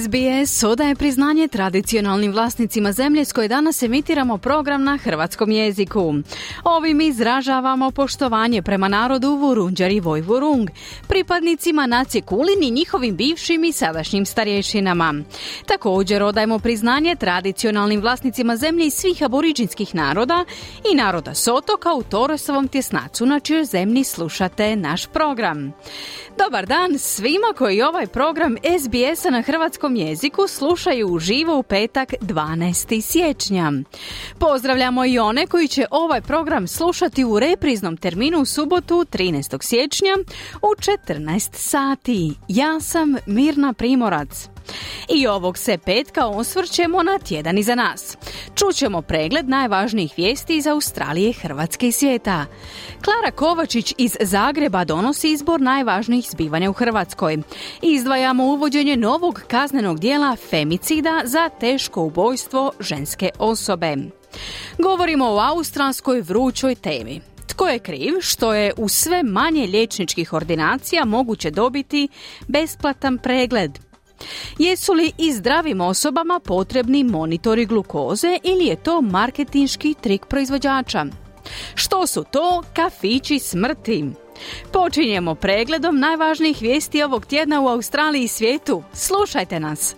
SBS odaje priznanje tradicionalnim vlasnicima zemlje s koje danas emitiramo program na hrvatskom jeziku. Ovim izražavamo poštovanje prema narodu Vurunđar i Vojvurung, pripadnicima nacije Kulin i njihovim bivšim i sadašnjim starješinama. Također odajemo priznanje tradicionalnim vlasnicima zemlje i svih aboriđinskih naroda i naroda Sotoka u Torosovom tjesnacu na čijoj zemlji slušate naš program. Dobar dan svima koji ovaj program SBS-a na hrvatskom jeziku slušaju uživo u petak 12. siječnja. Pozdravljamo i one koji će ovaj program slušati u repriznom terminu u subotu 13. siječnja u 14 sati. Ja sam Mirna Primorac. I ovog se petka osvrćemo na tjedan iza nas. Čućemo pregled najvažnijih vijesti iz Australije, Hrvatske i svijeta. Klara Kovačić iz Zagreba donosi izbor najvažnijih zbivanja u Hrvatskoj. Izdvajamo uvođenje novog kaznenog dijela femicida za teško ubojstvo ženske osobe. Govorimo o australskoj vrućoj temi. Tko je kriv što je u sve manje liječničkih ordinacija moguće dobiti besplatan pregled? Jesu li i zdravim osobama potrebni monitori glukoze ili je to marketinški trik proizvođača? Što su to kafići smrti? Počinjemo pregledom najvažnijih vijesti ovog tjedna u Australiji i svijetu. Slušajte nas!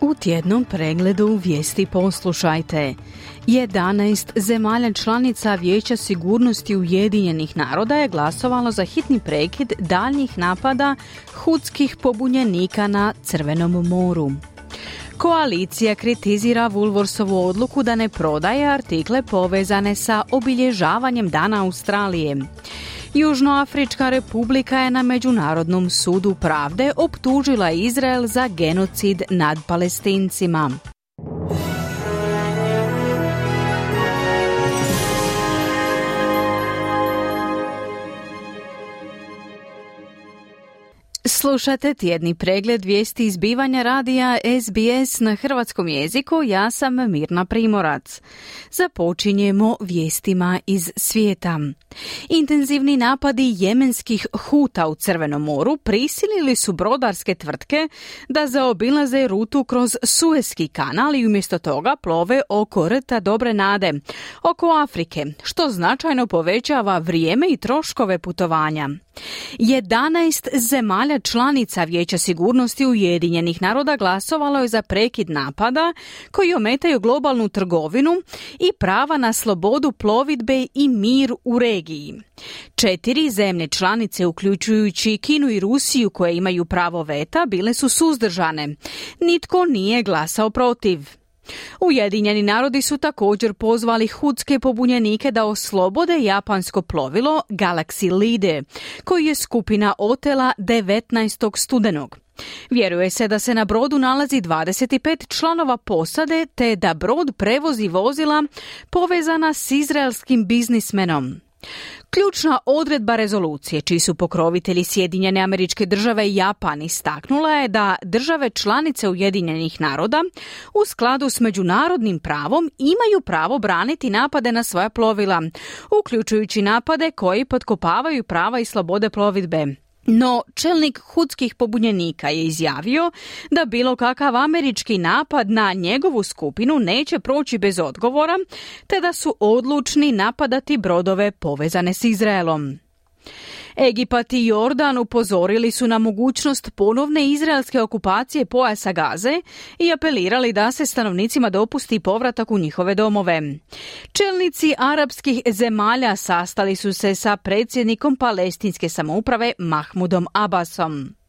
U tjednom pregledu vijesti poslušajte. 11 zemalja članica Vijeća sigurnosti Ujedinjenih naroda je glasovalo za hitni prekid daljnjih napada hudskih pobunjenika na Crvenom moru. Koalicija kritizira Vulvorsovu odluku da ne prodaje artikle povezane sa obilježavanjem Dana Australije. Južnoafrička republika je na Međunarodnom sudu pravde optužila Izrael za genocid nad palestincima. Slušate tjedni pregled vijesti izbivanja radija SBS na hrvatskom jeziku. Ja sam Mirna Primorac. Započinjemo vijestima iz svijeta. Intenzivni napadi jemenskih huta u Crvenom moru prisilili su brodarske tvrtke da zaobilaze rutu kroz Suezki kanal i umjesto toga plove oko rta Dobre Nade, oko Afrike, što značajno povećava vrijeme i troškove putovanja. 11 zemalja članica Vijeća sigurnosti Ujedinjenih naroda glasovalo je za prekid napada koji ometaju globalnu trgovinu i prava na slobodu plovidbe i mir u regiji. Četiri zemlje članice, uključujući Kinu i Rusiju koje imaju pravo veta, bile su suzdržane. Nitko nije glasao protiv. Ujedinjeni narodi su također pozvali hudske pobunjenike da oslobode japansko plovilo Galaxy Lide, koji je skupina otela 19. studenog. Vjeruje se da se na brodu nalazi 25 članova posade te da brod prevozi vozila povezana s izraelskim biznismenom. Ključna odredba rezolucije, čiji su pokrovitelji Sjedinjene američke države i Japan istaknula je da države članice Ujedinjenih naroda u skladu s međunarodnim pravom imaju pravo braniti napade na svoja plovila, uključujući napade koji potkopavaju prava i slobode plovidbe. No, čelnik hudskih pobunjenika je izjavio da bilo kakav američki napad na njegovu skupinu neće proći bez odgovora, te da su odlučni napadati brodove povezane s Izraelom. Egipat i Jordan upozorili su na mogućnost ponovne izraelske okupacije pojasa Gaze i apelirali da se stanovnicima dopusti povratak u njihove domove. Čelnici arapskih zemalja sastali su se sa predsjednikom palestinske samouprave Mahmudom Abbasom.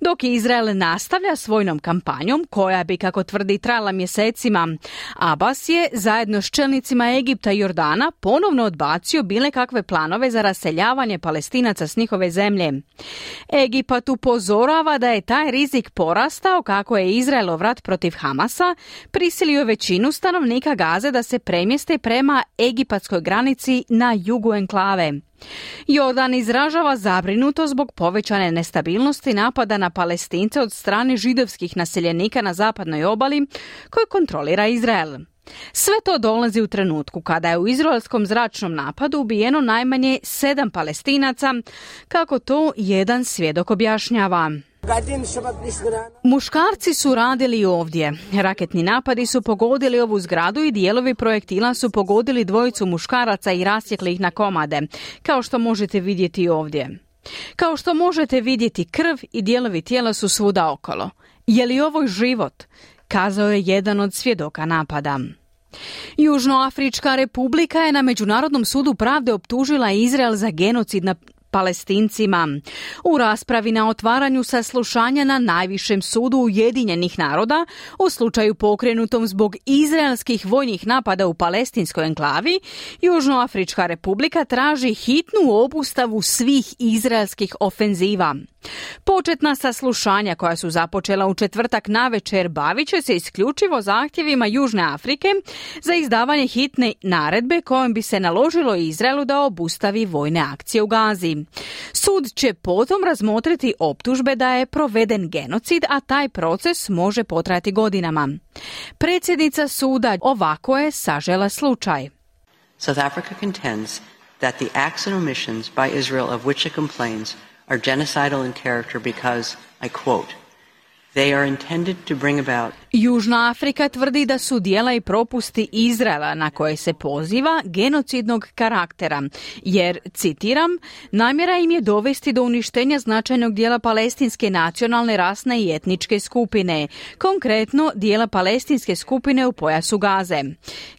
Dok Izrael nastavlja svojnom kampanjom, koja bi, kako tvrdi, trajala mjesecima, Abbas je zajedno s čelnicima Egipta i Jordana ponovno odbacio bile kakve planove za raseljavanje palestinaca s njihove zemlje. Egipat upozorava da je taj rizik porastao kako je Izraelov rat protiv Hamasa prisilio većinu stanovnika Gaze da se premjeste prema egipatskoj granici na jugu enklave. Jordan izražava zabrinuto zbog povećane nestabilnosti napada na palestince od strane židovskih naseljenika na zapadnoj obali koju kontrolira Izrael. Sve to dolazi u trenutku kada je u izraelskom zračnom napadu ubijeno najmanje sedam palestinaca, kako to jedan svjedok objašnjava. Muškarci su radili ovdje. Raketni napadi su pogodili ovu zgradu i dijelovi projektila su pogodili dvojicu muškaraca i rasjekli ih na komade, kao što možete vidjeti ovdje. Kao što možete vidjeti krv i dijelovi tijela su svuda okolo. Je li ovo život? Kazao je jedan od svjedoka napada. Južnoafrička republika je na Međunarodnom sudu pravde optužila Izrael za genocid na palestincima. U raspravi na otvaranju saslušanja na najvišem sudu Ujedinjenih naroda u slučaju pokrenutom zbog izraelskih vojnih napada u palestinskoj enklavi, Južnoafrička republika traži hitnu obustavu svih izraelskih ofenziva. Početna saslušanja koja su započela u četvrtak navečer bavit će se isključivo zahtjevima Južne Afrike za izdavanje hitne naredbe kojom bi se naložilo Izraelu da obustavi vojne akcije u Gazi. Sud će potom razmotriti optužbe da je proveden genocid, a taj proces može potrajati godinama. Predsjednica suda ovako je sažela slučaj. South Africa contends that the acts and omissions by Israel of which it complains are genocidal in character because, I quote, They are intended to bring about... Južna Afrika tvrdi da su dijela i propusti Izraela na koje se poziva genocidnog karaktera, jer, citiram, namjera im je dovesti do uništenja značajnog dijela palestinske nacionalne, rasne i etničke skupine, konkretno dijela palestinske skupine u pojasu Gaze.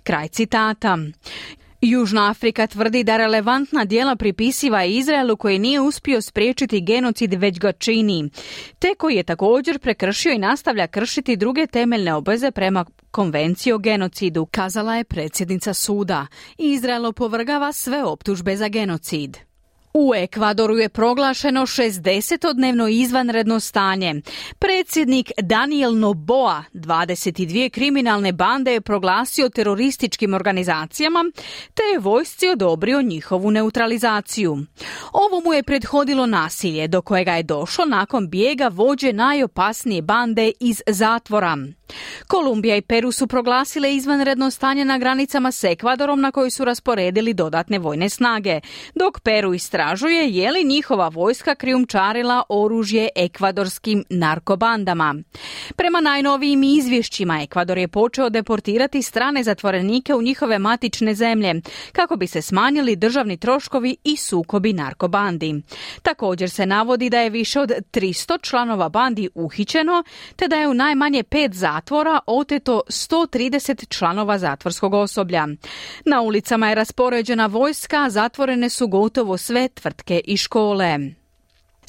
Kraj citata. Južna Afrika tvrdi da relevantna dijela pripisiva Izraelu koji nije uspio spriječiti genocid već ga čini, te koji je također prekršio i nastavlja kršiti druge temeljne obveze prema konvenciji o genocidu, kazala je predsjednica suda. Izrael opovrgava sve optužbe za genocid. U Ekvadoru je proglašeno 60-dnevno izvanredno stanje. Predsjednik Daniel Noboa 22 kriminalne bande je proglasio terorističkim organizacijama te je vojsci odobrio njihovu neutralizaciju. Ovo mu je prethodilo nasilje do kojega je došlo nakon bijega vođe najopasnije bande iz zatvora. Kolumbija i Peru su proglasile izvanredno stanje na granicama s Ekvadorom na koji su rasporedili dodatne vojne snage, dok Peru istražuje je li njihova vojska krijumčarila oružje ekvadorskim narkobandama. Prema najnovijim izvješćima Ekvador je počeo deportirati strane zatvorenike u njihove matične zemlje kako bi se smanjili državni troškovi i sukobi narkobandi. Također se navodi da je više od 300 članova bandi uhićeno te da je u najmanje pet zatvora oteto 130 članova zatvorskog osoblja. Na ulicama je raspoređena vojska, zatvorene su gotovo sve tvrtke i škole.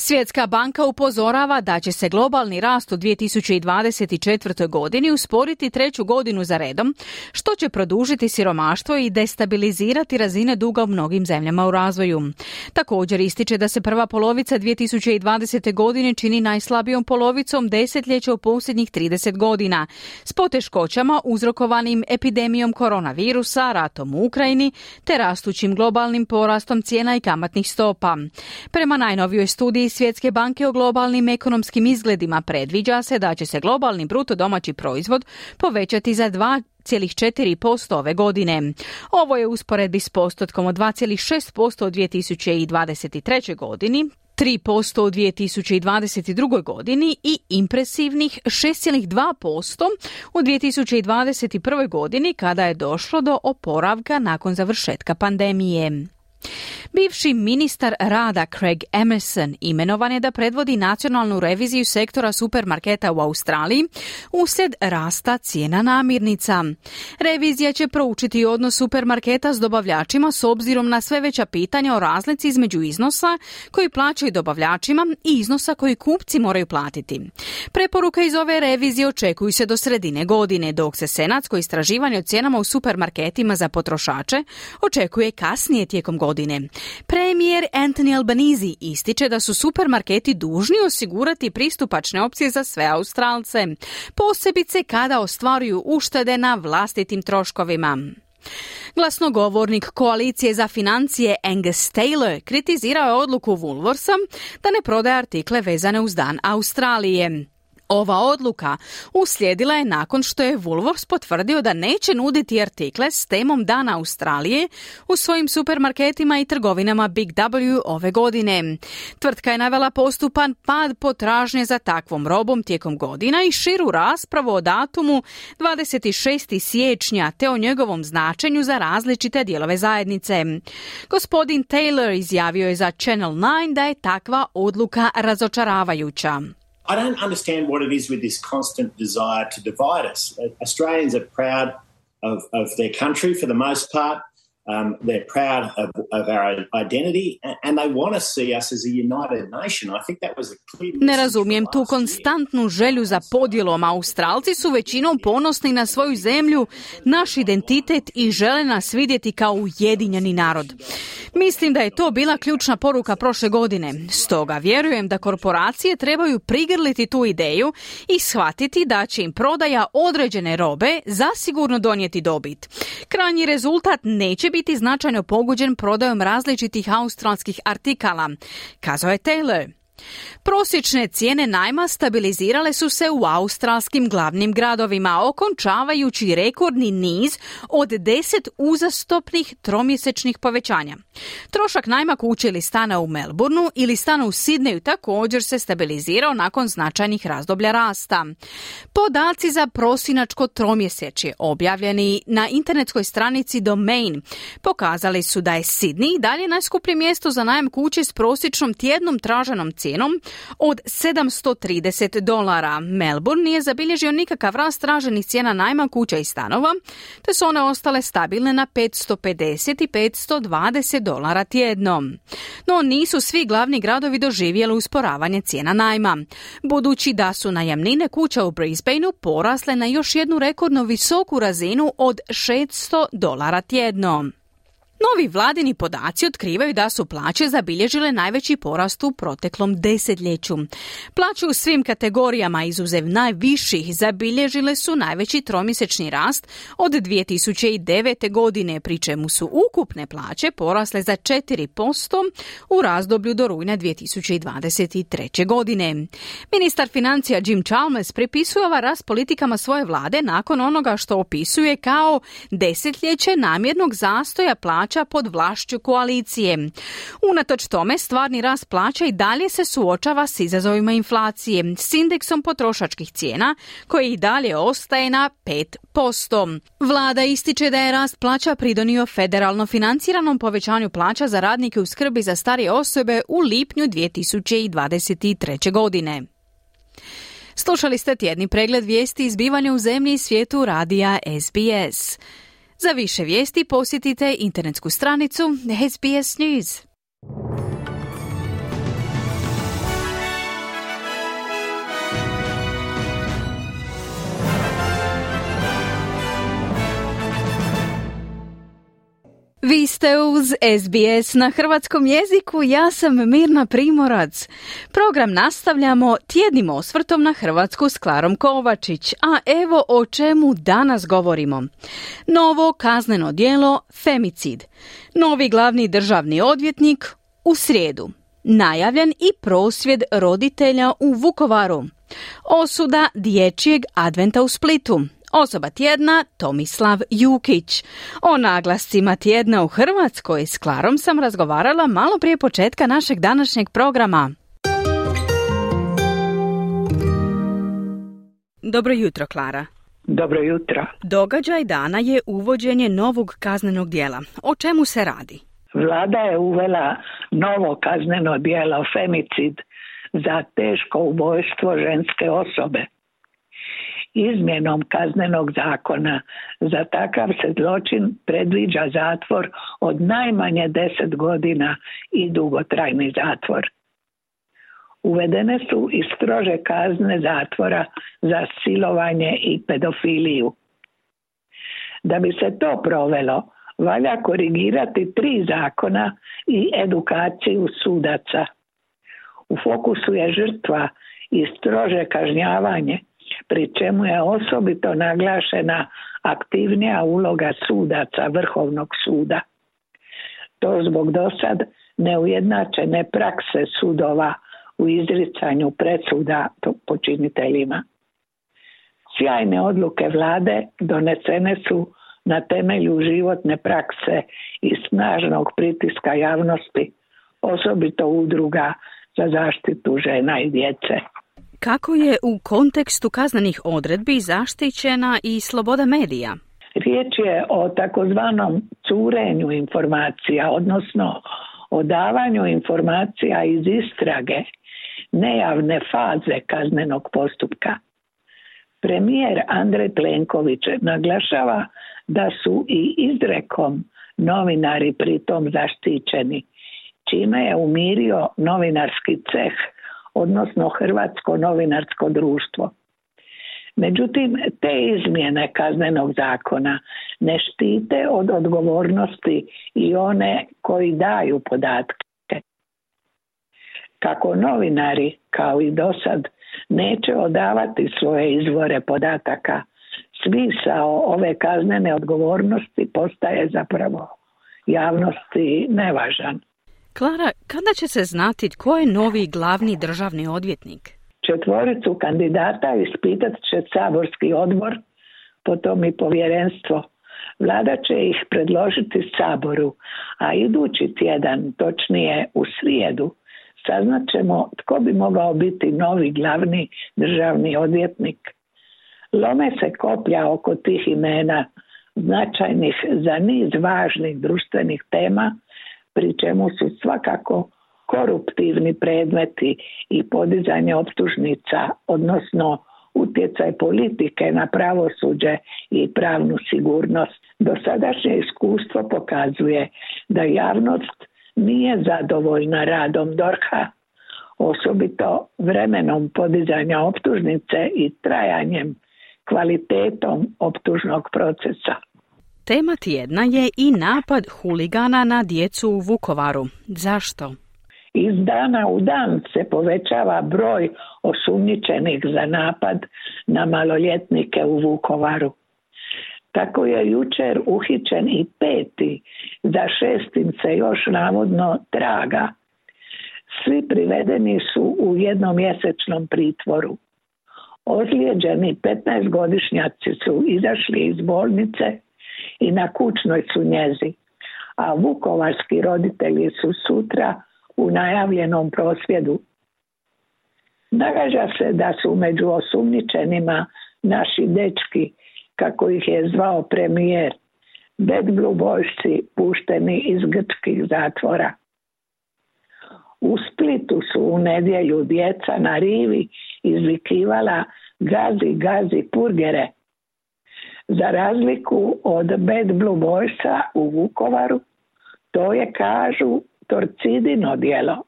Svjetska banka upozorava da će se globalni rast u 2024. godini usporiti treću godinu za redom, što će produžiti siromaštvo i destabilizirati razine duga u mnogim zemljama u razvoju. Također ističe da se prva polovica 2020. godine čini najslabijom polovicom desetljeća u posljednjih 30 godina, s poteškoćama uzrokovanim epidemijom koronavirusa, ratom u Ukrajini te rastućim globalnim porastom cijena i kamatnih stopa. Prema najnovijoj studiji Svjetske banke o globalnim ekonomskim izgledima predviđa se da će se globalni bruto domaći proizvod povećati za 2,4% ove godine. Ovo je usporedbi s postotkom od 2,6% u 2023. godini, 3% u 2022. godini i impresivnih 6,2% u 2021. godini kada je došlo do oporavka nakon završetka pandemije. Bivši ministar rada Craig Emerson imenovan je da predvodi nacionalnu reviziju sektora supermarketa u Australiji uslijed rasta cijena namirnica. Revizija će proučiti odnos supermarketa s dobavljačima s obzirom na sve veća pitanja o razlici između iznosa koji plaćaju dobavljačima i iznosa koji kupci moraju platiti. Preporuka iz ove revizije očekuju se do sredine godine, dok se senatsko istraživanje o cijenama u supermarketima za potrošače očekuje kasnije tijekom godine. Premijer Anthony Albanese ističe da su supermarketi dužni osigurati pristupačne opcije za sve Australce, posebice kada ostvaruju uštede na vlastitim troškovima. Glasnogovornik koalicije za financije Angus Taylor kritizirao je odluku Woolworthsa da ne prodaje artikle vezane uz dan Australije. Ova odluka uslijedila je nakon što je Woolworths potvrdio da neće nuditi artikle s temom Dana Australije u svojim supermarketima i trgovinama Big W ove godine. Tvrtka je navela postupan pad potražnje za takvom robom tijekom godina i širu raspravu o datumu 26. siječnja te o njegovom značenju za različite dijelove zajednice. Gospodin Taylor izjavio je za Channel 9 da je takva odluka razočaravajuća. I don't understand what it is with this constant desire to divide us. Australians are proud of, of their country for the most part. Um, they're proud of, of, our identity and they want to see us as a united nation. I think that was a clear Ne razumijem tu konstantnu želju za podjelom. Australci su većinom ponosni na svoju zemlju, naš identitet i žele nas vidjeti kao ujedinjeni narod. Mislim da je to bila ključna poruka prošle godine. Stoga vjerujem da korporacije trebaju prigrliti tu ideju i shvatiti da će im prodaja određene robe zasigurno donijeti dobit. Krajnji rezultat neće biti značajno pogođen prodajom različitih australskih artikala, kazao je Taylor. Prosječne cijene najma stabilizirale su se u australskim glavnim gradovima, okončavajući rekordni niz od deset uzastopnih tromjesečnih povećanja. Trošak najma kuće ili stana u Melbourneu ili stana u Sidneju također se stabilizirao nakon značajnih razdoblja rasta. Podaci za prosinačko tromjesečje objavljeni na internetskoj stranici Domain pokazali su da je Sydney dalje najskuplje mjesto za najam kuće s prosječnom tjednom traženom cijenom od 730 dolara. Melbourne nije zabilježio nikakav rast traženih cijena najma kuća i stanova, te su one ostale stabilne na 550 i 520 dolara tjedno. No nisu svi glavni gradovi doživjeli usporavanje cijena najma, budući da su najamnine kuća u Brisbaneu porasle na još jednu rekordno visoku razinu od 600 dolara tjedno. Novi vladini podaci otkrivaju da su plaće zabilježile najveći porast u proteklom desetljeću. Plaće u svim kategorijama izuzev najviših zabilježile su najveći tromjesečni rast od 2009. godine, pri čemu su ukupne plaće porasle za 4% u razdoblju do rujna 2023. godine. Ministar financija Jim Chalmers pripisuje ova rast politikama svoje vlade nakon onoga što opisuje kao desetljeće namjernog zastoja plaća plaća pod vlašću koalicije. Unatoč tome, stvarni rast plaća i dalje se suočava s izazovima inflacije, s indeksom potrošačkih cijena, koji i dalje ostaje na 5%. Vlada ističe da je rast plaća pridonio federalno financiranom povećanju plaća za radnike u skrbi za starije osobe u lipnju 2023. godine. Slušali ste tjedni pregled vijesti izbivanja u zemlji i svijetu radija SBS. Za više vijesti posjetite internetsku stranicu SBS News. Uz SBS na hrvatskom jeziku, ja sam Mirna Primorac. Program nastavljamo tjednim osvrtom na Hrvatsku s Klarom Kovačić, a evo o čemu danas govorimo. Novo kazneno djelo femicid. Novi glavni državni odvjetnik u srijedu. Najavljen i prosvjed roditelja u Vukovaru. Osuda dječjeg adventa u Splitu. Osoba tjedna Tomislav Jukić. O naglascima tjedna u Hrvatskoj s Klarom sam razgovarala malo prije početka našeg današnjeg programa. Dobro jutro, Klara. Dobro jutro. Događaj dana je uvođenje novog kaznenog dijela. O čemu se radi? Vlada je uvela novo kazneno djelo femicid za teško ubojstvo ženske osobe. Izmjenom kaznenog zakona za takav se zločin predviđa zatvor od najmanje deset godina i dugotrajni zatvor. Uvedene su i strože kazne zatvora za silovanje i pedofiliju. Da bi se to provelo, valja korigirati tri zakona i edukaciju sudaca. U fokusu je žrtva i strože kažnjavanje, pri čemu je osobito naglašena aktivnija uloga sudaca Vrhovnog suda. To zbog dosad neujednačene prakse sudova u izricanju presuda počiniteljima. Sjajne odluke vlade donesene su na temelju životne prakse i snažnog pritiska javnosti, osobito udruga za zaštitu žena i djece. Kako je u kontekstu kaznenih odredbi zaštićena i sloboda medija? Riječ je o takozvanom curenju informacija, odnosno o davanju informacija iz istrage nejavne faze kaznenog postupka. Premijer Andrej Plenković naglašava da su i izrekom novinari pritom zaštićeni, čime je umirio novinarski ceh, odnosno Hrvatsko novinarsko društvo. Međutim, te izmjene kaznenog zakona ne štite od odgovornosti i one koji daju podatke. Kako novinari, kao i dosad, neće odavati svoje izvore podataka, smisao ove kaznene odgovornosti postaje zapravo javnosti nevažan. Klara, kada će se znati tko je novi glavni državni odvjetnik? Četvoricu kandidata ispitat će saborski odbor, potom i povjerenstvo. Vlada će ih predložiti saboru, a idući tjedan, točnije u srijedu, saznat ćemo tko bi mogao biti novi glavni državni odvjetnik. Lome se koplja oko tih imena značajnih za niz važnih društvenih tema, pri čemu su svakako koruptivni predmeti i podizanje optužnica, odnosno utjecaj politike na pravosuđe i pravnu sigurnost. Dosadašnje iskustvo pokazuje da javnost nije zadovoljna radom Dorha, osobito vremenom podizanja optužnice i trajanjem kvalitetom optužnog procesa. Tema tjedna je i napad huligana na djecu u Vukovaru. Zašto? Iz dana u dan se povećava broj osumnjičenih za napad na maloljetnike u Vukovaru. Tako je jučer uhićen i peti, za šestim se još navodno traga. Svi privedeni su u jednomjesečnom pritvoru. Ozlijeđeni 15-godišnjaci su izašli iz bolnice i na kućnoj su njezi, a vukovarski roditelji su sutra u najavljenom prosvjedu. Nagađa se da su među osumnjičenima naši dečki, kako ih je zvao premijer, boysi pušteni iz grčkih zatvora. U Splitu su u nedjelju djeca na rivi izvikivala gazi, gazi purgere. Za razliku od Bad Blue Boysa u Vukovaru, to je, kažu, torcidino djelo.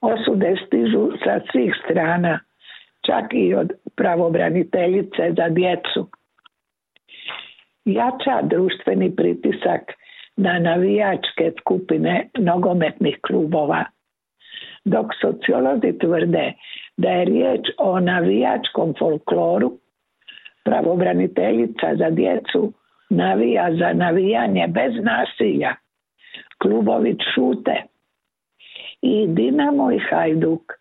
Osude stižu sa svih strana, čak i od pravobraniteljice za djecu. Jača društveni pritisak na navijačke skupine nogometnih klubova. Dok sociolozi tvrde da je riječ o navijačkom folkloru, pravobraniteljica za djecu navija za navijanje bez nasilja. Klubovi šute. I Dinamo i Hajduk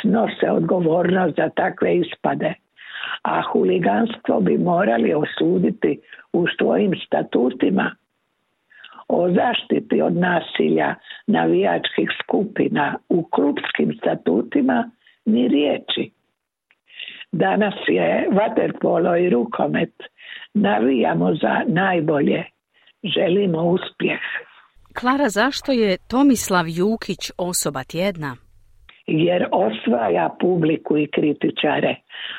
snose odgovornost za takve ispade. A huliganstvo bi morali osuditi u svojim statutima o zaštiti od nasilja navijačkih skupina u klubskim statutima ni riječi. Danas je vaterpolo i rukomet. Navijamo za najbolje. Želimo uspjeh. Klara, zašto je Tomislav Jukić osoba tjedna? Jer osvaja publiku i kritičare,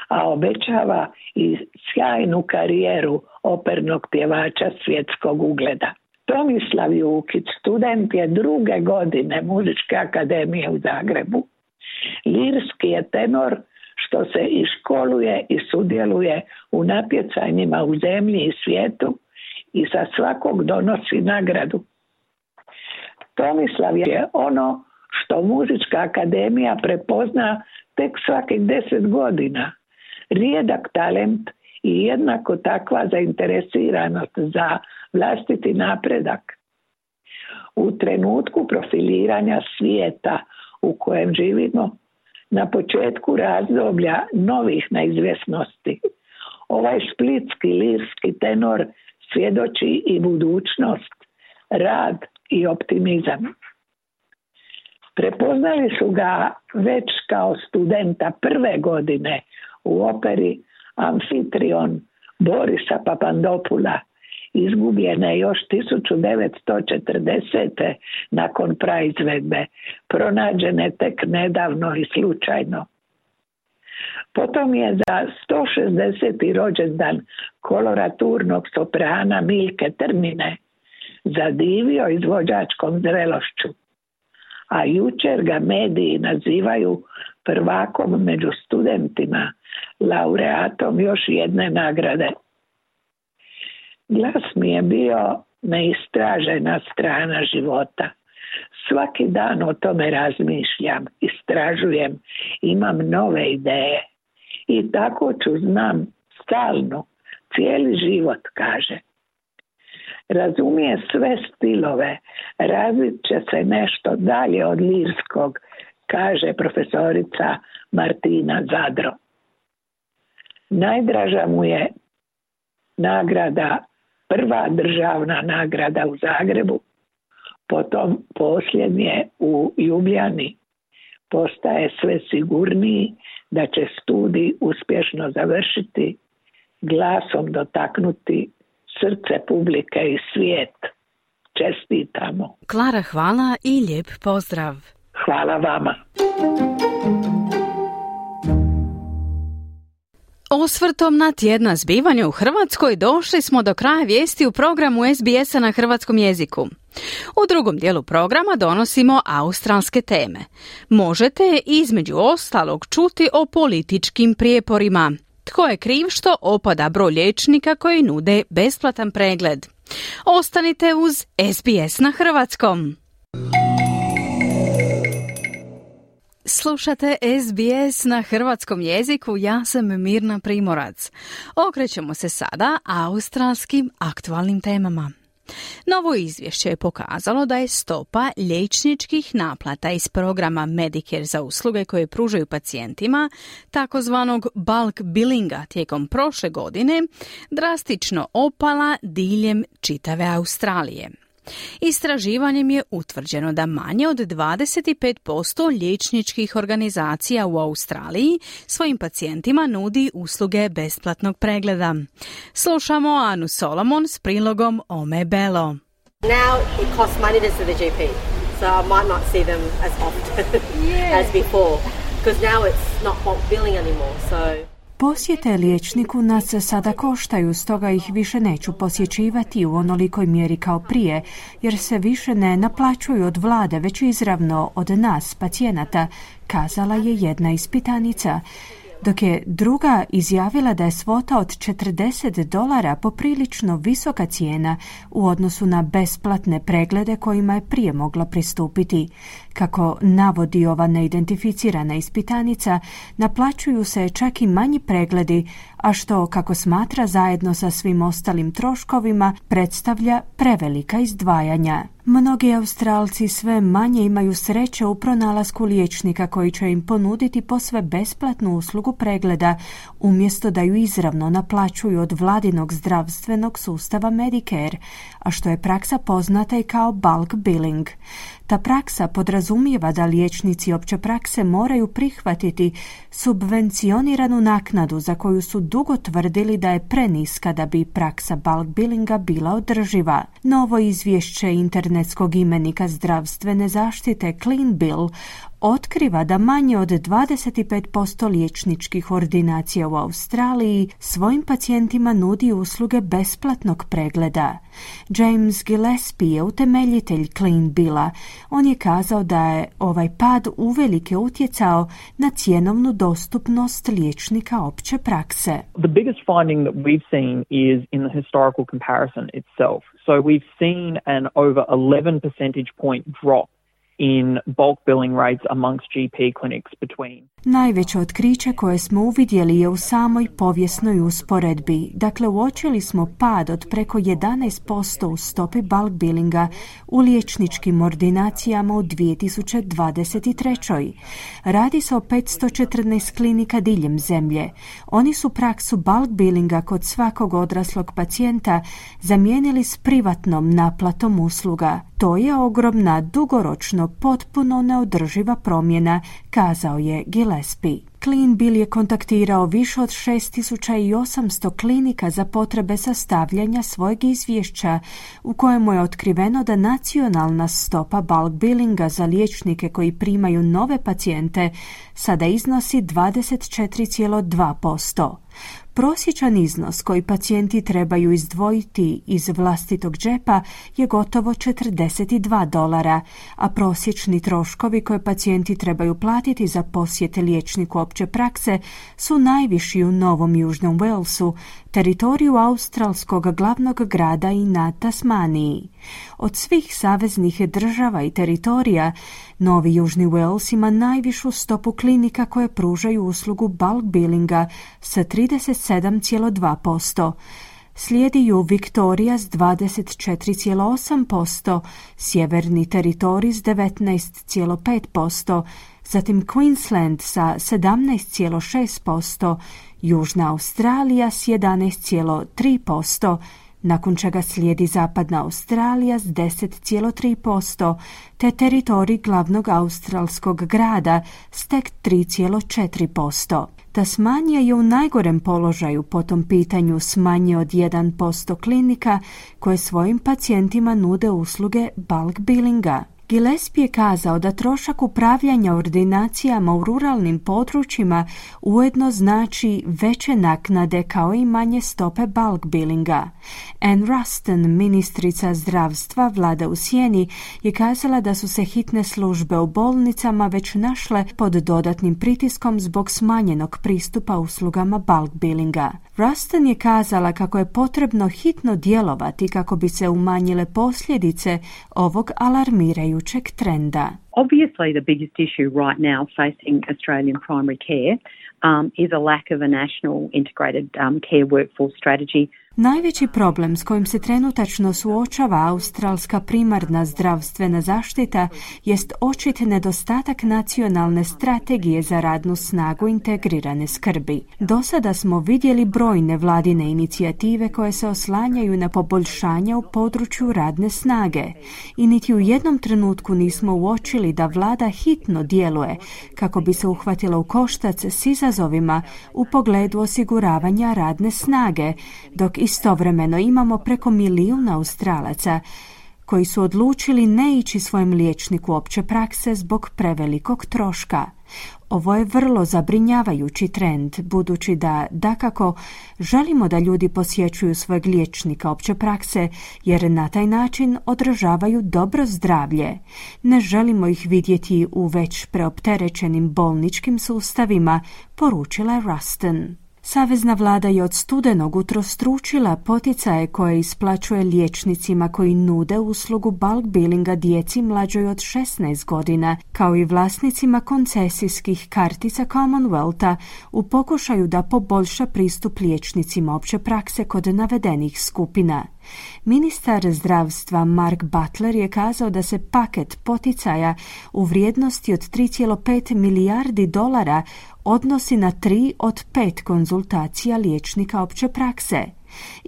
a obećava i sjajnu karijeru opernog pjevača svjetskog ugleda. Tomislav Jukić, student je druge godine Muzičke akademije u Zagrebu. Lirski je tenor što se i školuje i sudjeluje u natjecanjima u zemlji i svijetu i sa svakog donosi nagradu. Tomislav je ono što muzička akademija prepozna tek svakih deset godina. Rijedak talent i jednako takva zainteresiranost za vlastiti napredak. U trenutku profiliranja svijeta u kojem živimo, na početku razdoblja novih neizvjesnosti, ovaj splitski lirski tenor svjedoči i budućnost, rad i optimizam. Prepoznali su ga već kao studenta prve godine u operi Amfitrion Borisa Papandopula izgubljene još 1940. nakon praizvedbe, pronađene tek nedavno i slučajno. Potom je za 160. rođendan koloraturnog soprana Milke Termine zadivio izvođačkom zrelošću, a jučer ga mediji nazivaju prvakom među studentima, laureatom još jedne nagrade. Glas mi je bio neistražena strana života. Svaki dan o tome razmišljam, istražujem, imam nove ideje. I tako ću znam stalno, cijeli život kaže. Razumije sve stilove, razvit će se nešto dalje od lirskog, kaže profesorica Martina Zadro. Najdraža mu je nagrada prva državna nagrada u Zagrebu, potom posljednje u Ljubljani. Postaje sve sigurniji da će studij uspješno završiti, glasom dotaknuti srce publike i svijet. Čestitamo. Klara, hvala i lijep pozdrav. Hvala vama. Osvrtom na tjedna zbivanja u Hrvatskoj došli smo do kraja vijesti u programu SBS-a na hrvatskom jeziku. U drugom dijelu programa donosimo australske teme. Možete između ostalog čuti o političkim prijeporima. Tko je kriv što opada broj liječnika koji nude besplatan pregled? Ostanite uz SBS na hrvatskom. Slušate SBS na hrvatskom jeziku, ja sam Mirna Primorac. Okrećemo se sada australskim aktualnim temama. Novo izvješće je pokazalo da je stopa liječničkih naplata iz programa Medicare za usluge koje pružaju pacijentima, takozvanog bulk billinga tijekom prošle godine, drastično opala diljem čitave Australije. Istraživanjem je utvrđeno da manje od 25% liječničkih organizacija u Australiji svojim pacijentima nudi usluge besplatnog pregleda. Slušamo Anu Solomon s prilogom Ome Belo. Now it costs money to see the GP, so I might not see them as often as before, because now it's not bulk billing anymore, so... Posjete liječniku nas sada koštaju, stoga ih više neću posjećivati u onolikoj mjeri kao prije, jer se više ne naplaćuju od vlade, već izravno od nas, pacijenata, kazala je jedna ispitanica dok je druga izjavila da je svota od 40 dolara poprilično visoka cijena u odnosu na besplatne preglede kojima je prije mogla pristupiti. Kako navodi ova neidentificirana ispitanica, naplaćuju se čak i manji pregledi, a što, kako smatra zajedno sa svim ostalim troškovima, predstavlja prevelika izdvajanja. Mnogi Australci sve manje imaju sreće u pronalasku liječnika koji će im ponuditi posve besplatnu uslugu pregleda, umjesto da ju izravno naplaćuju od vladinog zdravstvenog sustava Medicare, a što je praksa poznata i kao bulk billing. Ta praksa podrazumijeva da liječnici opće prakse moraju prihvatiti subvencioniranu naknadu za koju su dugo tvrdili da je preniska da bi praksa bulk billinga bila održiva. Novo izvješće internetskog imenika zdravstvene zaštite Clean Bill otkriva da manje od 25% liječničkih ordinacija u Australiji svojim pacijentima nudi usluge besplatnog pregleda. James Gillespie je utemeljitelj Clean Billa. On je kazao da je ovaj pad uvelike utjecao na cjenovnu dostupnost liječnika opće prakse. The biggest finding that we've seen is in the historical comparison itself. So we've seen an over 11 percentage point drop in bulk billing rates amongst GP clinics between Najveće otkriće koje smo uvidjeli je u samoj povijesnoj usporedbi. Dakle, uočili smo pad od preko 11% u stopi bulk billinga u liječničkim ordinacijama u 2023. Radi se o 514 klinika diljem zemlje. Oni su praksu bulk billinga kod svakog odraslog pacijenta zamijenili s privatnom naplatom usluga. To je ogromna, dugoročno, potpuno neodrživa promjena, kazao je Gillespie. Clean Bill je kontaktirao više od 6800 klinika za potrebe sastavljanja svojeg izvješća u kojemu je otkriveno da nacionalna stopa bulk billinga za liječnike koji primaju nove pacijente sada iznosi 24,2%. Prosječan iznos koji pacijenti trebaju izdvojiti iz vlastitog džepa je gotovo 42 dolara, a prosječni troškovi koje pacijenti trebaju platiti za posjete liječniku opće prakse su najviši u Novom Južnom Walesu, teritoriju australskog glavnog grada i na Tasmaniji. Od svih saveznih država i teritorija, Novi Južni Wales ima najvišu stopu klinika koje pružaju uslugu bulk billinga sa 37,2%. Slijedi ju Viktorija s 24,8%, Sjeverni teritorij s 19,5%, zatim Queensland sa 17,6%, Južna Australija s 11,3%, nakon čega slijedi Zapadna Australija s 10,3%, te teritorij glavnog australskog grada s tek 3,4%. Tasmanija je u najgorem položaju po tom pitanju s manje od 1% klinika koje svojim pacijentima nude usluge bulk billinga. Gillespie je kazao da trošak upravljanja ordinacijama u ruralnim područjima ujedno znači veće naknade kao i manje stope bulk billinga. Anne Ruston, ministrica zdravstva vlada u Sjeni, je kazala da su se hitne službe u bolnicama već našle pod dodatnim pritiskom zbog smanjenog pristupa uslugama bulk billinga. Ruston je kazala kako je potrebno hitno djelovati kako bi se umanjile posljedice ovog alarmirajućeg trenda. Obviously the biggest issue right now facing Australian primary care um, is a lack of a national integrated um, care workforce strategy Najveći problem s kojim se trenutačno suočava australska primarna zdravstvena zaštita jest očit nedostatak nacionalne strategije za radnu snagu integrirane skrbi. Do sada smo vidjeli brojne vladine inicijative koje se oslanjaju na poboljšanja u području radne snage i niti u jednom trenutku nismo uočili da vlada hitno djeluje kako bi se uhvatila u koštac s izazovima u pogledu osiguravanja radne snage, dok Istovremeno imamo preko milijuna Australaca koji su odlučili ne ići svojem liječniku opće prakse zbog prevelikog troška. Ovo je vrlo zabrinjavajući trend, budući da, dakako, želimo da ljudi posjećuju svojeg liječnika opće prakse, jer na taj način odražavaju dobro zdravlje. Ne želimo ih vidjeti u već preopterećenim bolničkim sustavima, poručila je Ruston. Savezna vlada je od studenog utrostručila poticaje koje isplaćuje liječnicima koji nude uslugu bulk billinga djeci mlađoj od 16 godina, kao i vlasnicima koncesijskih kartica Commonwealtha u pokušaju da poboljša pristup liječnicima opće prakse kod navedenih skupina. Ministar zdravstva Mark Butler je kazao da se paket poticaja u vrijednosti od 3,5 milijardi dolara odnosi na tri od pet konzultacija liječnika opće prakse.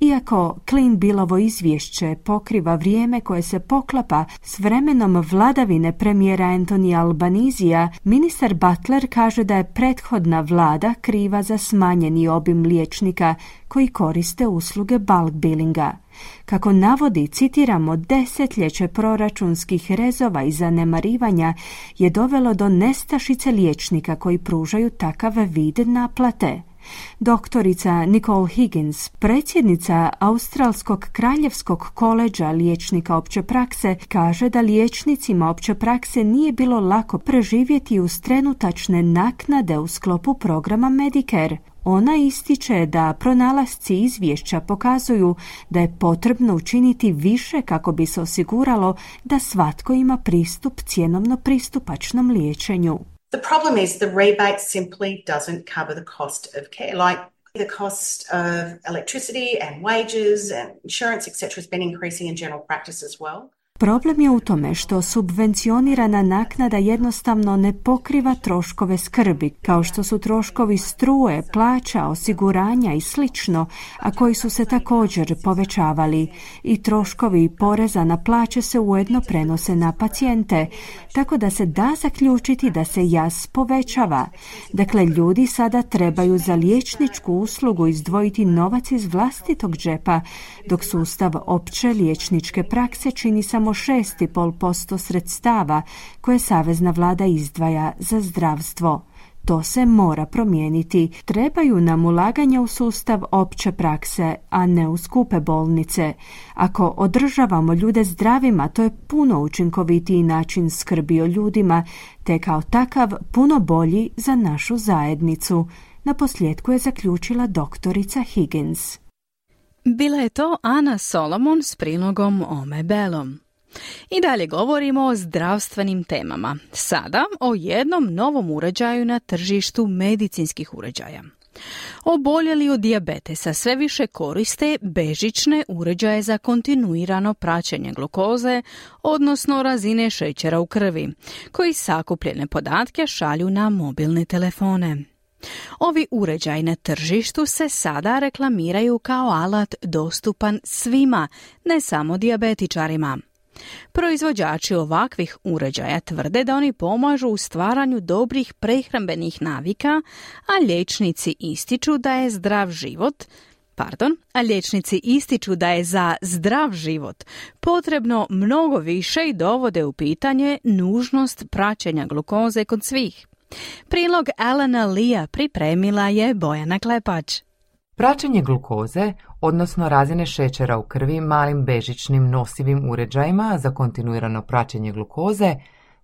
Iako Clean Billovo izvješće pokriva vrijeme koje se poklapa s vremenom vladavine premijera Antonija Albanizija, ministar Butler kaže da je prethodna vlada kriva za smanjeni obim liječnika koji koriste usluge bulk billinga. Kako navodi, citiramo, desetljeće proračunskih rezova i zanemarivanja je dovelo do nestašice liječnika koji pružaju takav vid naplate. Doktorica Nicole Higgins, predsjednica Australskog kraljevskog koleđa liječnika opće prakse, kaže da liječnicima opće prakse nije bilo lako preživjeti uz trenutačne naknade u sklopu programa Medicare. Ona ističe da pronalasci izvješća pokazuju da je potrebno učiniti više kako bi se osiguralo da svatko ima pristup cjenovno pristupačnom liječenju. The problem is the rebate simply doesn't cover the cost of care. Like the cost of electricity and wages and insurance, etc., has been increasing in general practice as well. Problem je u tome što subvencionirana naknada jednostavno ne pokriva troškove skrbi, kao što su troškovi struje, plaća, osiguranja i slično, a koji su se također povećavali. I troškovi poreza na plaće se ujedno prenose na pacijente, tako da se da zaključiti da se jas povećava. Dakle, ljudi sada trebaju za liječničku uslugu izdvojiti novac iz vlastitog džepa, dok sustav opće liječničke prakse čini samo samo 6,5% sredstava koje Savezna vlada izdvaja za zdravstvo. To se mora promijeniti. Trebaju nam ulaganja u sustav opće prakse, a ne u skupe bolnice. Ako održavamo ljude zdravima, to je puno učinkovitiji način skrbi o ljudima, te kao takav puno bolji za našu zajednicu. Na posljedku je zaključila doktorica Higgins. Bila je to Ana Solomon s prilogom Ome Belom. I dalje govorimo o zdravstvenim temama. Sada o jednom novom uređaju na tržištu medicinskih uređaja. Oboljeli od dijabetesa sve više koriste bežične uređaje za kontinuirano praćenje glukoze, odnosno razine šećera u krvi, koji sakupljene podatke šalju na mobilne telefone. Ovi uređaji na tržištu se sada reklamiraju kao alat dostupan svima, ne samo dijabetičarima. Proizvođači ovakvih uređaja tvrde da oni pomažu u stvaranju dobrih prehrambenih navika, a liječnici ističu da je zdrav život Pardon, a liječnici ističu da je za zdrav život potrebno mnogo više i dovode u pitanje nužnost praćenja glukoze kod svih. Prilog Elena Lija pripremila je Bojana Klepač. Praćenje glukoze, odnosno razine šećera u krvi malim bežičnim nosivim uređajima za kontinuirano praćenje glukoze,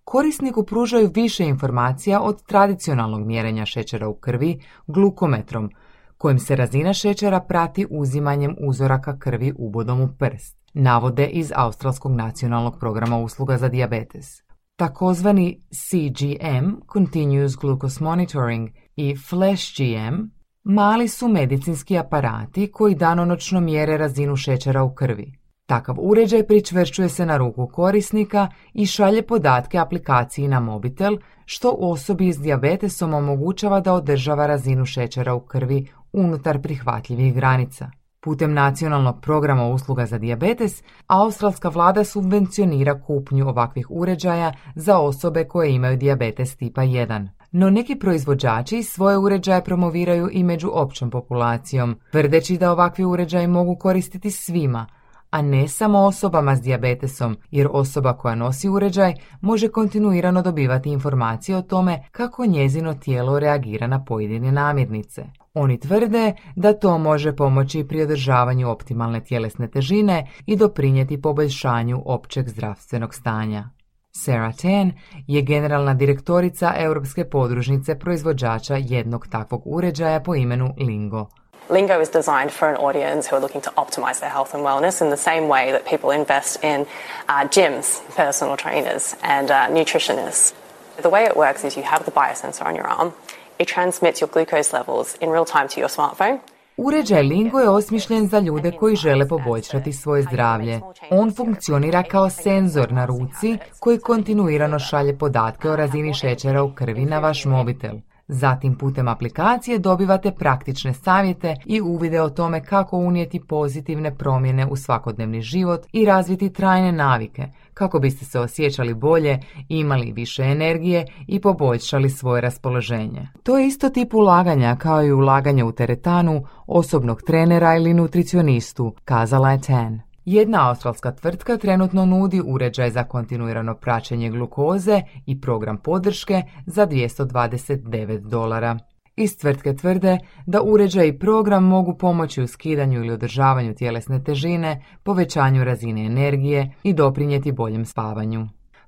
korisniku pružaju više informacija od tradicionalnog mjerenja šećera u krvi glukometrom, kojim se razina šećera prati uzimanjem uzoraka krvi ubodom u prst, navode iz Australskog nacionalnog programa usluga za dijabetes. Takozvani CGM, Continuous Glucose Monitoring, i Flash GM, Mali su medicinski aparati koji danonoćno mjere razinu šećera u krvi. Takav uređaj pričvršćuje se na ruku korisnika i šalje podatke aplikaciji na mobitel, što osobi s dijabetesom omogućava da održava razinu šećera u krvi unutar prihvatljivih granica. Putem nacionalnog programa usluga za dijabetes, australska vlada subvencionira kupnju ovakvih uređaja za osobe koje imaju dijabetes tipa 1 no neki proizvođači svoje uređaje promoviraju i među općom populacijom, tvrdeći da ovakvi uređaji mogu koristiti svima, a ne samo osobama s dijabetesom, jer osoba koja nosi uređaj može kontinuirano dobivati informacije o tome kako njezino tijelo reagira na pojedine namirnice. Oni tvrde da to može pomoći pri održavanju optimalne tjelesne težine i doprinijeti poboljšanju općeg zdravstvenog stanja. Sarah Tan je generalna direktorica Europske podružnice proizvođača jednog takvog uređaja po imenu Lingo. Lingo is designed for an audience who are looking to optimize their health and wellness in the same way that people invest in uh, gyms, personal trainers, and uh, nutritionists. The way it works is you have the biosensor on your arm. It transmits your glucose levels in real time to your smartphone. Uređaj Lingo je osmišljen za ljude koji žele poboljšati svoje zdravlje. On funkcionira kao senzor na ruci koji kontinuirano šalje podatke o razini šećera u krvi na vaš mobitel. Zatim putem aplikacije dobivate praktične savjete i uvide o tome kako unijeti pozitivne promjene u svakodnevni život i razviti trajne navike kako biste se osjećali bolje, imali više energije i poboljšali svoje raspoloženje. To je isto tip ulaganja kao i ulaganje u teretanu, osobnog trenera ili nutricionistu, kazala je Tan. Jedna australska tvrtka trenutno nudi uređaj za kontinuirano praćenje glukoze i program podrške za 229 dolara. Iz tvrtke tvrde da uređaj i program mogu pomoći u skidanju ili održavanju tjelesne težine, povećanju razine energije i doprinijeti boljem spavanju.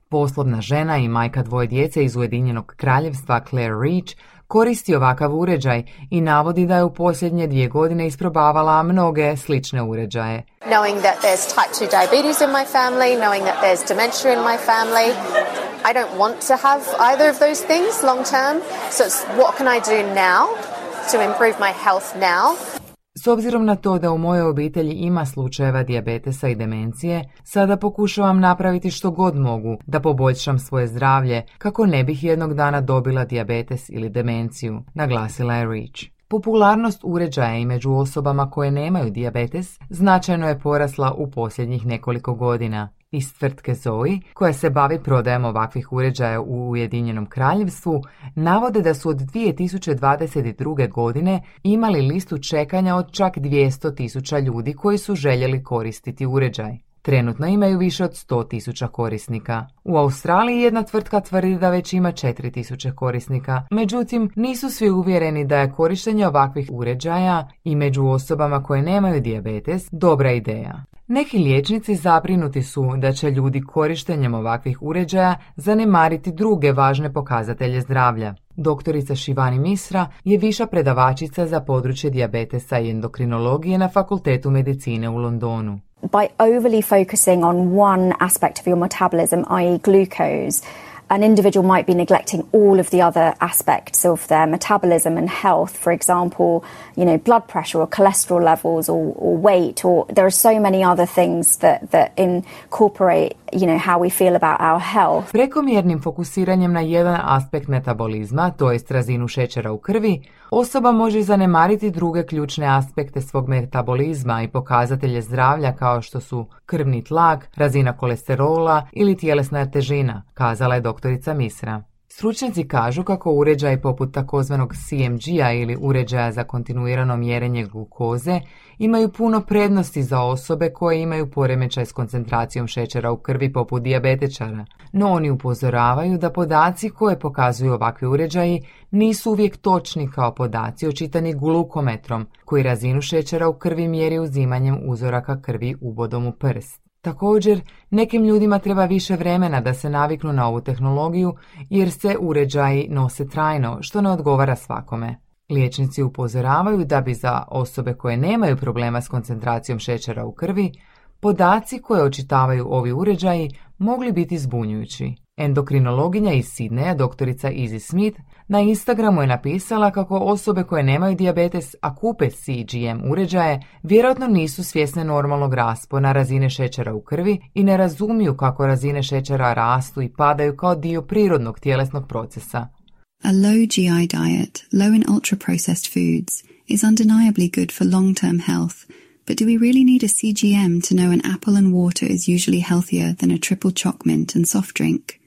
Poslovna žena i majka dvoje djece iz Ujedinjenog kraljevstva Claire Reach koristi ovakav uređaj i navodi da je u posljednje dvije godine isprobavala mnoge slične uređaje. Knowing that there's type 2 diabetes in my family, knowing that there's dementia in my family, I don't want to have either of those things long term. So what can I do now to improve my health now? S obzirom na to da u mojoj obitelji ima slučajeva dijabetesa i demencije, sada pokušavam napraviti što god mogu da poboljšam svoje zdravlje kako ne bih jednog dana dobila dijabetes ili demenciju, naglasila je Reach. Popularnost uređaja i među osobama koje nemaju dijabetes značajno je porasla u posljednjih nekoliko godina iz tvrtke Zoe, koja se bavi prodajom ovakvih uređaja u Ujedinjenom kraljevstvu, navode da su od 2022. godine imali listu čekanja od čak 200 tisuća ljudi koji su željeli koristiti uređaj. Trenutno imaju više od 100 tisuća korisnika. U Australiji jedna tvrtka tvrdi da već ima 4 tisuće korisnika, međutim nisu svi uvjereni da je korištenje ovakvih uređaja i među osobama koje nemaju dijabetes dobra ideja. Neki liječnici zabrinuti su da će ljudi korištenjem ovakvih uređaja zanemariti druge važne pokazatelje zdravlja. Doktorica Šivani Misra je viša predavačica za područje dijabetesa i endokrinologije na Fakultetu medicine u Londonu. By overly focusing on one aspect of your metabolism, i.e. glucose, an individual might be neglecting all of the other aspects of their metabolism and health. For example, you know, blood pressure or cholesterol levels or, or weight, or there are so many other things that, that incorporate, you know, how we feel about our health. Prekomjernim fokusiranjem na jedan aspekt metabolizma, to jest razinu šećera u krvi, osoba može zanemariti druge ključne aspekte svog metabolizma i pokazatelje zdravlja kao što su krvni tlak, razina kolesterola ili tjelesna težina, kazala je doktorica Misra. Stručnjaci kažu kako uređaj poput takozvanog CMG-a ili uređaja za kontinuirano mjerenje glukoze imaju puno prednosti za osobe koje imaju poremećaj s koncentracijom šećera u krvi poput dijabetečara, no oni upozoravaju da podaci koje pokazuju ovakvi uređaji nisu uvijek točni kao podaci očitani glukometrom koji razinu šećera u krvi mjeri uzimanjem uzoraka krvi ubodom u prst. Također, nekim ljudima treba više vremena da se naviknu na ovu tehnologiju jer se uređaji nose trajno, što ne odgovara svakome. Liječnici upozoravaju da bi za osobe koje nemaju problema s koncentracijom šećera u krvi, podaci koje očitavaju ovi uređaji mogli biti zbunjujući. Endokrinologinja iz Sidneja, doktorica Izzy Smith, na Instagramu je napisala kako osobe koje nemaju dijabetes, a kupe CGM uređaje, vjerojatno nisu svjesne normalnog raspona razine šećera u krvi i ne razumiju kako razine šećera rastu i padaju kao dio prirodnog tjelesnog procesa. A low GI diet, low in ultra-processed foods, is undeniably good for long-term health, but do we really need a CGM to know an apple and water is usually healthier than a triple choc mint and soft drink?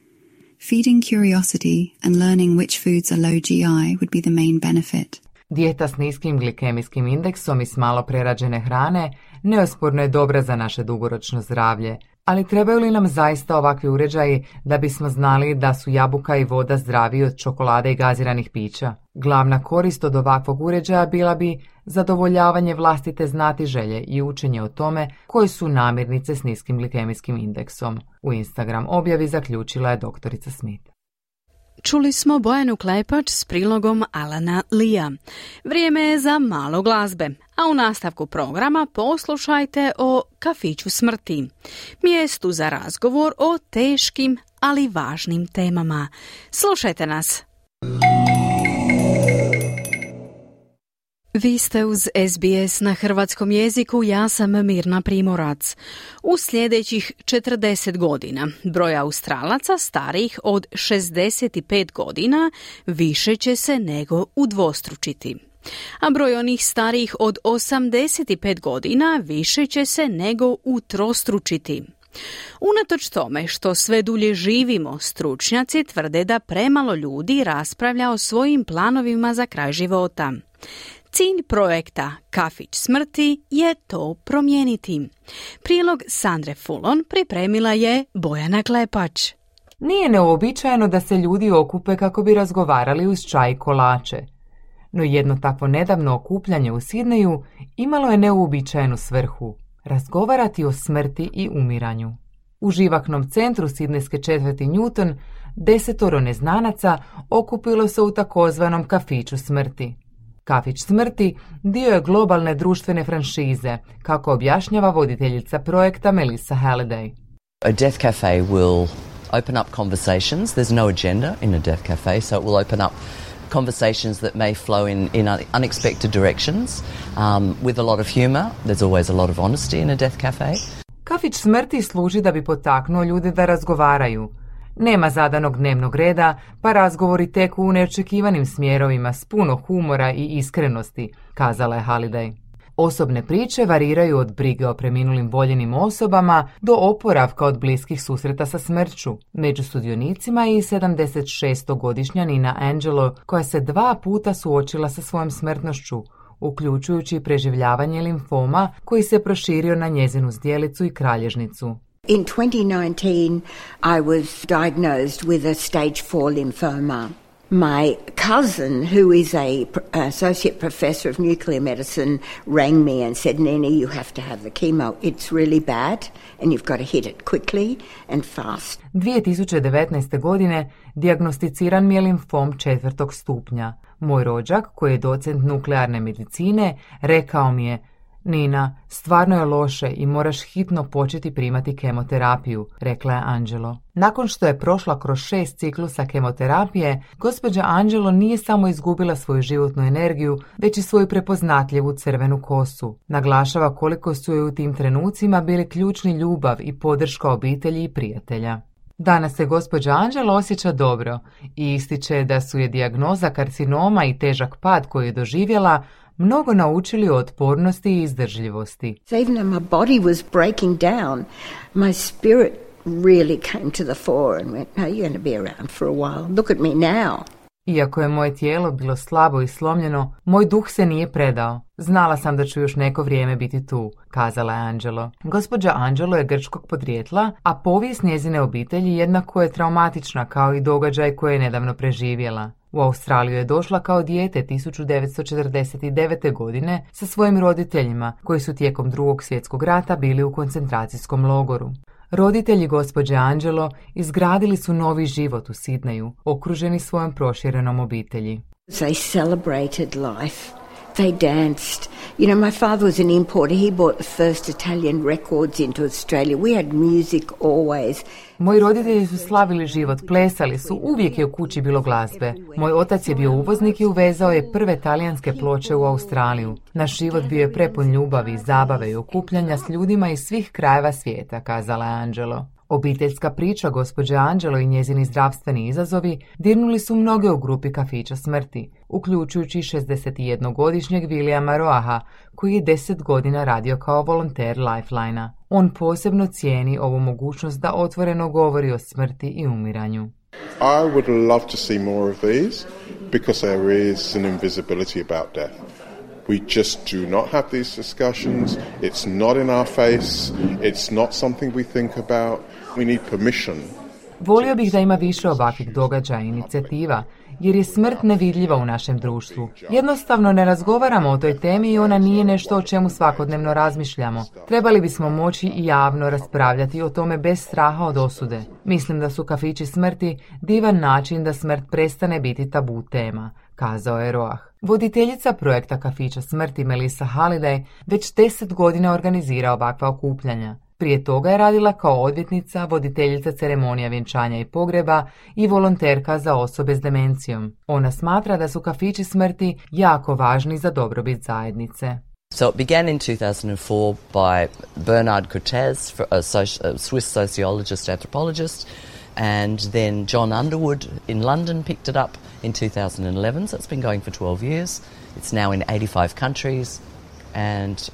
Feeding curiosity and learning which foods are low GI would be the main benefit. Dijeta s niskim glikemijskim indeksom i s malo prerađene hrane neosporno je dobra za naše dugoročno zdravlje, ali trebaju li nam zaista ovakvi uređaji da bismo znali da su jabuka i voda zdraviji od čokolade i gaziranih pića? Glavna korist od ovakvog uređaja bila bi zadovoljavanje vlastite znati želje i učenje o tome koji su namirnice s niskim glikemijskim indeksom. U Instagram objavi zaključila je doktorica Smith. Čuli smo Bojanu Klepač s prilogom Alana Lija. Vrijeme je za malo glazbe, a u nastavku programa poslušajte o kafiću smrti. Mjestu za razgovor o teškim, ali važnim temama. Slušajte nas! Vi ste uz SBS na hrvatskom jeziku, ja sam Mirna Primorac. U sljedećih 40 godina broj Australaca starijih od 65 godina više će se nego udvostručiti. A broj onih starijih od 85 godina više će se nego utrostručiti. Unatoč tome što sve dulje živimo, stručnjaci tvrde da premalo ljudi raspravlja o svojim planovima za kraj života. Cilj projekta Kafić smrti je to promijeniti. Prilog Sandre Fulon pripremila je Bojana Klepač. Nije neobičajeno da se ljudi okupe kako bi razgovarali uz čaj kolače. No jedno takvo nedavno okupljanje u Sidneju imalo je neuobičajenu svrhu – razgovarati o smrti i umiranju. U živaknom centru Sidnejske četvrti Newton desetoro neznanaca okupilo se u takozvanom kafiću smrti – Kafić smrti dio je globalne društvene franšize, kako objašnjava voditeljica projekta Melissa Halliday. A death cafe will open up conversations. There's no agenda in a death cafe, so it will open up conversations that may flow in, in unexpected directions um, with a lot of humor. There's always a lot of honesty in a death cafe. Kafić smrti služi da bi potaknuo ljude da razgovaraju, nema zadanog dnevnog reda, pa razgovori teku u neočekivanim smjerovima s puno humora i iskrenosti, kazala je Haliday. Osobne priče variraju od brige o preminulim voljenim osobama do oporavka od bliskih susreta sa smrću. Među sudionicima je i 76-godišnja Nina Angelo, koja se dva puta suočila sa svojom smrtnošću, uključujući preživljavanje limfoma koji se proširio na njezinu zdjelicu i kralježnicu. In 2019, I was diagnosed with a stage 4 lymphoma. My cousin, who is a associate professor of nuclear medicine, rang me and said, Nina, you have to have the chemo. It's really bad and you've got to hit it quickly and fast. 2019. godine diagnosticiran mi je limfom četvrtog stupnja. Moj rođak, koji je docent nuklearne medicine, rekao mi je Nina, stvarno je loše i moraš hitno početi primati kemoterapiju, rekla je Angelo. Nakon što je prošla kroz šest ciklusa kemoterapije, gospođa Angelo nije samo izgubila svoju životnu energiju, već i svoju prepoznatljivu crvenu kosu. Naglašava koliko su joj u tim trenucima bili ključni ljubav i podrška obitelji i prijatelja. Danas se gospođa Anđela osjeća dobro i ističe da su je dijagnoza karcinoma i težak pad koji je doživjela mnogo naučili o otpornosti i izdržljivosti. So even though my body was breaking down, my spirit really came to the fore and went, no, you're going to be around for a while. Look at me now. Iako je moje tijelo bilo slabo i slomljeno, moj duh se nije predao. Znala sam da ću još neko vrijeme biti tu, kazala je Angelo. Gospođa Angelo je grčkog podrijetla, a povijest njezine obitelji jednako je traumatična kao i događaj koje je nedavno preživjela. U Australiju je došla kao dijete 1949. godine sa svojim roditeljima koji su tijekom drugog svjetskog rata bili u koncentracijskom logoru. Roditelji gospođe Angelo izgradili su novi život u Sidneju, okruženi svojom proširenom obitelji. They celebrated life. They danced. You know, my father was an importer. He brought the first Italian records into Australia. We had music always. Moji roditelji su slavili život, plesali su, uvijek je u kući bilo glazbe. Moj otac je bio uvoznik i uvezao je prve talijanske ploče u Australiju. Naš život bio je prepun ljubavi, zabave i okupljanja s ljudima iz svih krajeva svijeta, kazala je Angelo. Obiteljska priča gospođe Anđelo i njezini zdravstveni izazovi dirnuli su mnoge u grupi kafića smrti, uključujući 61-godišnjeg Williama Roaha, koji je 10 godina radio kao volonter Lifelina. On posebno cijeni ovu mogućnost da otvoreno govori o smrti i umiranju. I would love to see more of these because there is an invisibility about death. We just do not have these discussions. It's not in our face. It's not something we think about. Volio bih da ima više ovakvih događaja i inicijativa, jer je smrt nevidljiva u našem društvu. Jednostavno ne razgovaramo o toj temi i ona nije nešto o čemu svakodnevno razmišljamo. Trebali bismo moći i javno raspravljati o tome bez straha od osude. Mislim da su kafići smrti divan način da smrt prestane biti tabu tema, kazao je Roah. Voditeljica projekta kafića smrti Melissa Halliday već deset godina organizira ovakva okupljanja. Prije toga je radila kao odvjetnica, voditeljica ceremonija vjenčanja i pogreba i volonterka za osobe s demencijom. Ona smatra da su kafići smrti jako važni za dobrobit zajednice. So it began in 2004 by Bernard Cortez, a, Swiss sociologist, anthropologist, and then John Underwood in London picked it up in 2011. So it's been going for 12 years. It's now in 85 countries, and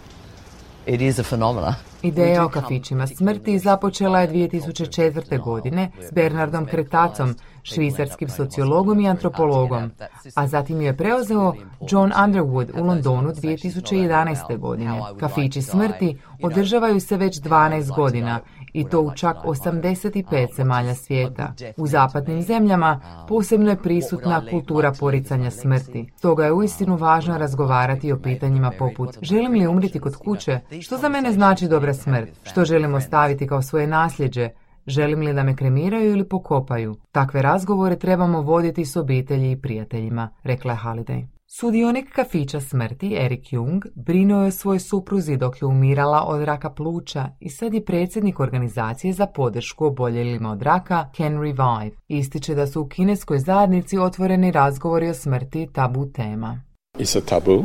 it is a phenomenon. Ideja o kafićima smrti započela je 2004. godine s Bernardom Kretacom, švicarskim sociologom i antropologom, a zatim je preuzeo John Underwood u Londonu 2011. godine. Kafići smrti održavaju se već 12 godina i to u čak 85 zemalja svijeta. U zapadnim zemljama posebno je prisutna kultura poricanja smrti. Stoga je uistinu važno razgovarati o pitanjima poput želim li umriti kod kuće? Što za mene znači dobra smrt? Što želim ostaviti kao svoje nasljeđe? Želim li da me kremiraju ili pokopaju? Takve razgovore trebamo voditi s obitelji i prijateljima, rekla je Holiday. Sudionik kafića smrti, Erik Jung, brinuo je o svojoj supruzi dok je umirala od raka pluća i sad je predsjednik organizacije za podršku oboljelima od raka Can Revive. Ističe da su u kineskoj zajednici otvoreni razgovori o smrti tabu tema. It's a taboo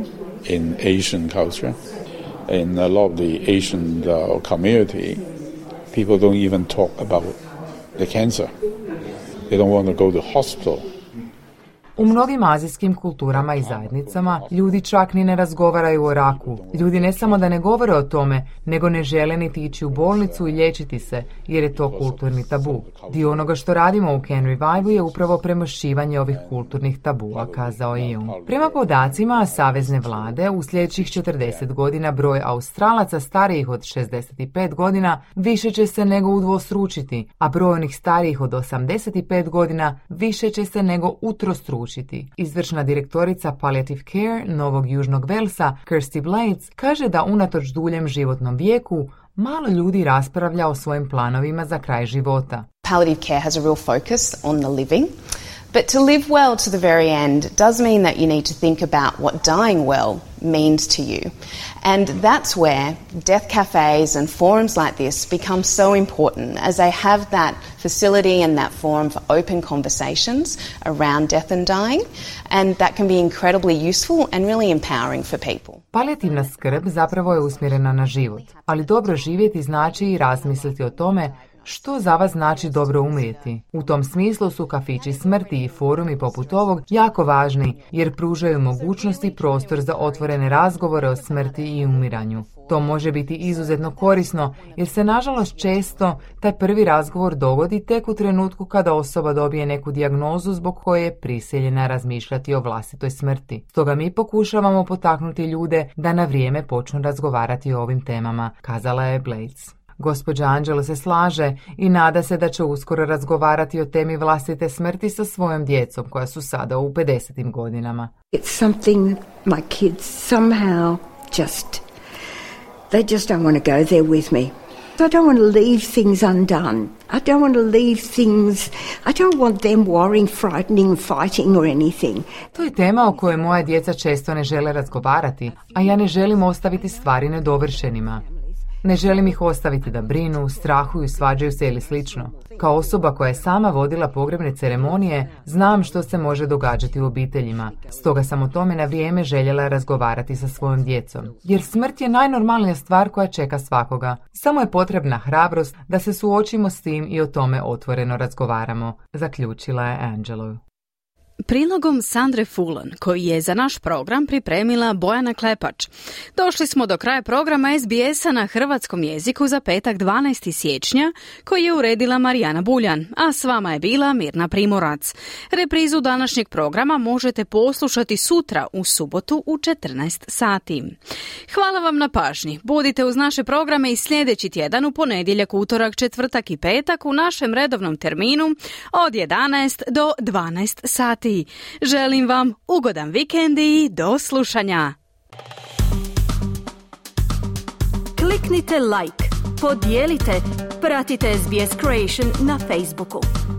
in Asian culture. In a lot of the Asian uh, community, people don't even talk about the cancer. They don't want to go to hospital U mnogim azijskim kulturama i zajednicama ljudi čak ni ne razgovaraju o raku. Ljudi ne samo da ne govore o tome, nego ne žele niti ići u bolnicu i liječiti se, jer je to kulturni tabu. Dio onoga što radimo u Can Revive je upravo premošćivanje ovih kulturnih tabua, kazao je Jung. Prema podacima Savezne vlade, u sljedećih 40 godina broj Australaca starijih od 65 godina više će se nego udvostručiti, a broj onih starijih od 85 godina više će se nego utrostručiti učiti. Izvršna direktorica Palliative Care Novog Južnog Velsa, Kirsty Blades, kaže da unatoč duljem životnom vijeku malo ljudi raspravlja o svojim planovima za kraj života. Palliative care has a real focus on the living. But to live well to the very end does mean that you need to think about what dying well means to you. And that's where death cafes and forums like this become so important as they have that facility and that forum for open conversations around death and dying. And that can be incredibly useful and really empowering for people. Palijativna skrb zapravo je usmjerena na život, ali dobro živjeti znači i razmisliti o tome Što za vas znači dobro umrijeti? U tom smislu su kafići smrti i forumi poput ovog jako važni jer pružaju mogućnost i prostor za otvorene razgovore o smrti i umiranju. To može biti izuzetno korisno jer se nažalost često taj prvi razgovor dogodi tek u trenutku kada osoba dobije neku dijagnozu zbog koje je prisiljena razmišljati o vlastitoj smrti. Stoga mi pokušavamo potaknuti ljude da na vrijeme počnu razgovarati o ovim temama, kazala je Blades. Gospođa Anđela se slaže i nada se da će uskoro razgovarati o temi vlastite smrti sa svojom djecom koja su sada u 50. godinama. It's something my kids somehow just they just don't want to go there with me. I don't want to leave things undone. I don't want to leave things, I don't want them worrying, frightening, fighting or anything. To je tema o kojoj moja djeca često ne žele razgovarati, a ja ne želim ostaviti stvari nedovršenima. Ne želim ih ostaviti da brinu, strahuju, svađaju se ili slično. Kao osoba koja je sama vodila pogrebne ceremonije, znam što se može događati u obiteljima. Stoga sam o tome na vrijeme željela razgovarati sa svojom djecom. Jer smrt je najnormalnija stvar koja čeka svakoga. Samo je potrebna hrabrost da se suočimo s tim i o tome otvoreno razgovaramo, zaključila je Angelo. Prilogom Sandre Fulan, koji je za naš program pripremila Bojana Klepač. Došli smo do kraja programa SBS-a na hrvatskom jeziku za petak 12. siječnja, koji je uredila Marijana Buljan, a s vama je bila Mirna Primorac. Reprizu današnjeg programa možete poslušati sutra u subotu u 14 sati. Hvala vam na pažnji. Budite uz naše programe i sljedeći tjedan u ponedjeljak, utorak, četvrtak i petak u našem redovnom terminu od 11 do 12 sati. Želim vam ugodan vikend i do slušanja. Kliknite like, podijelite, pratite SBS Creation na Facebooku.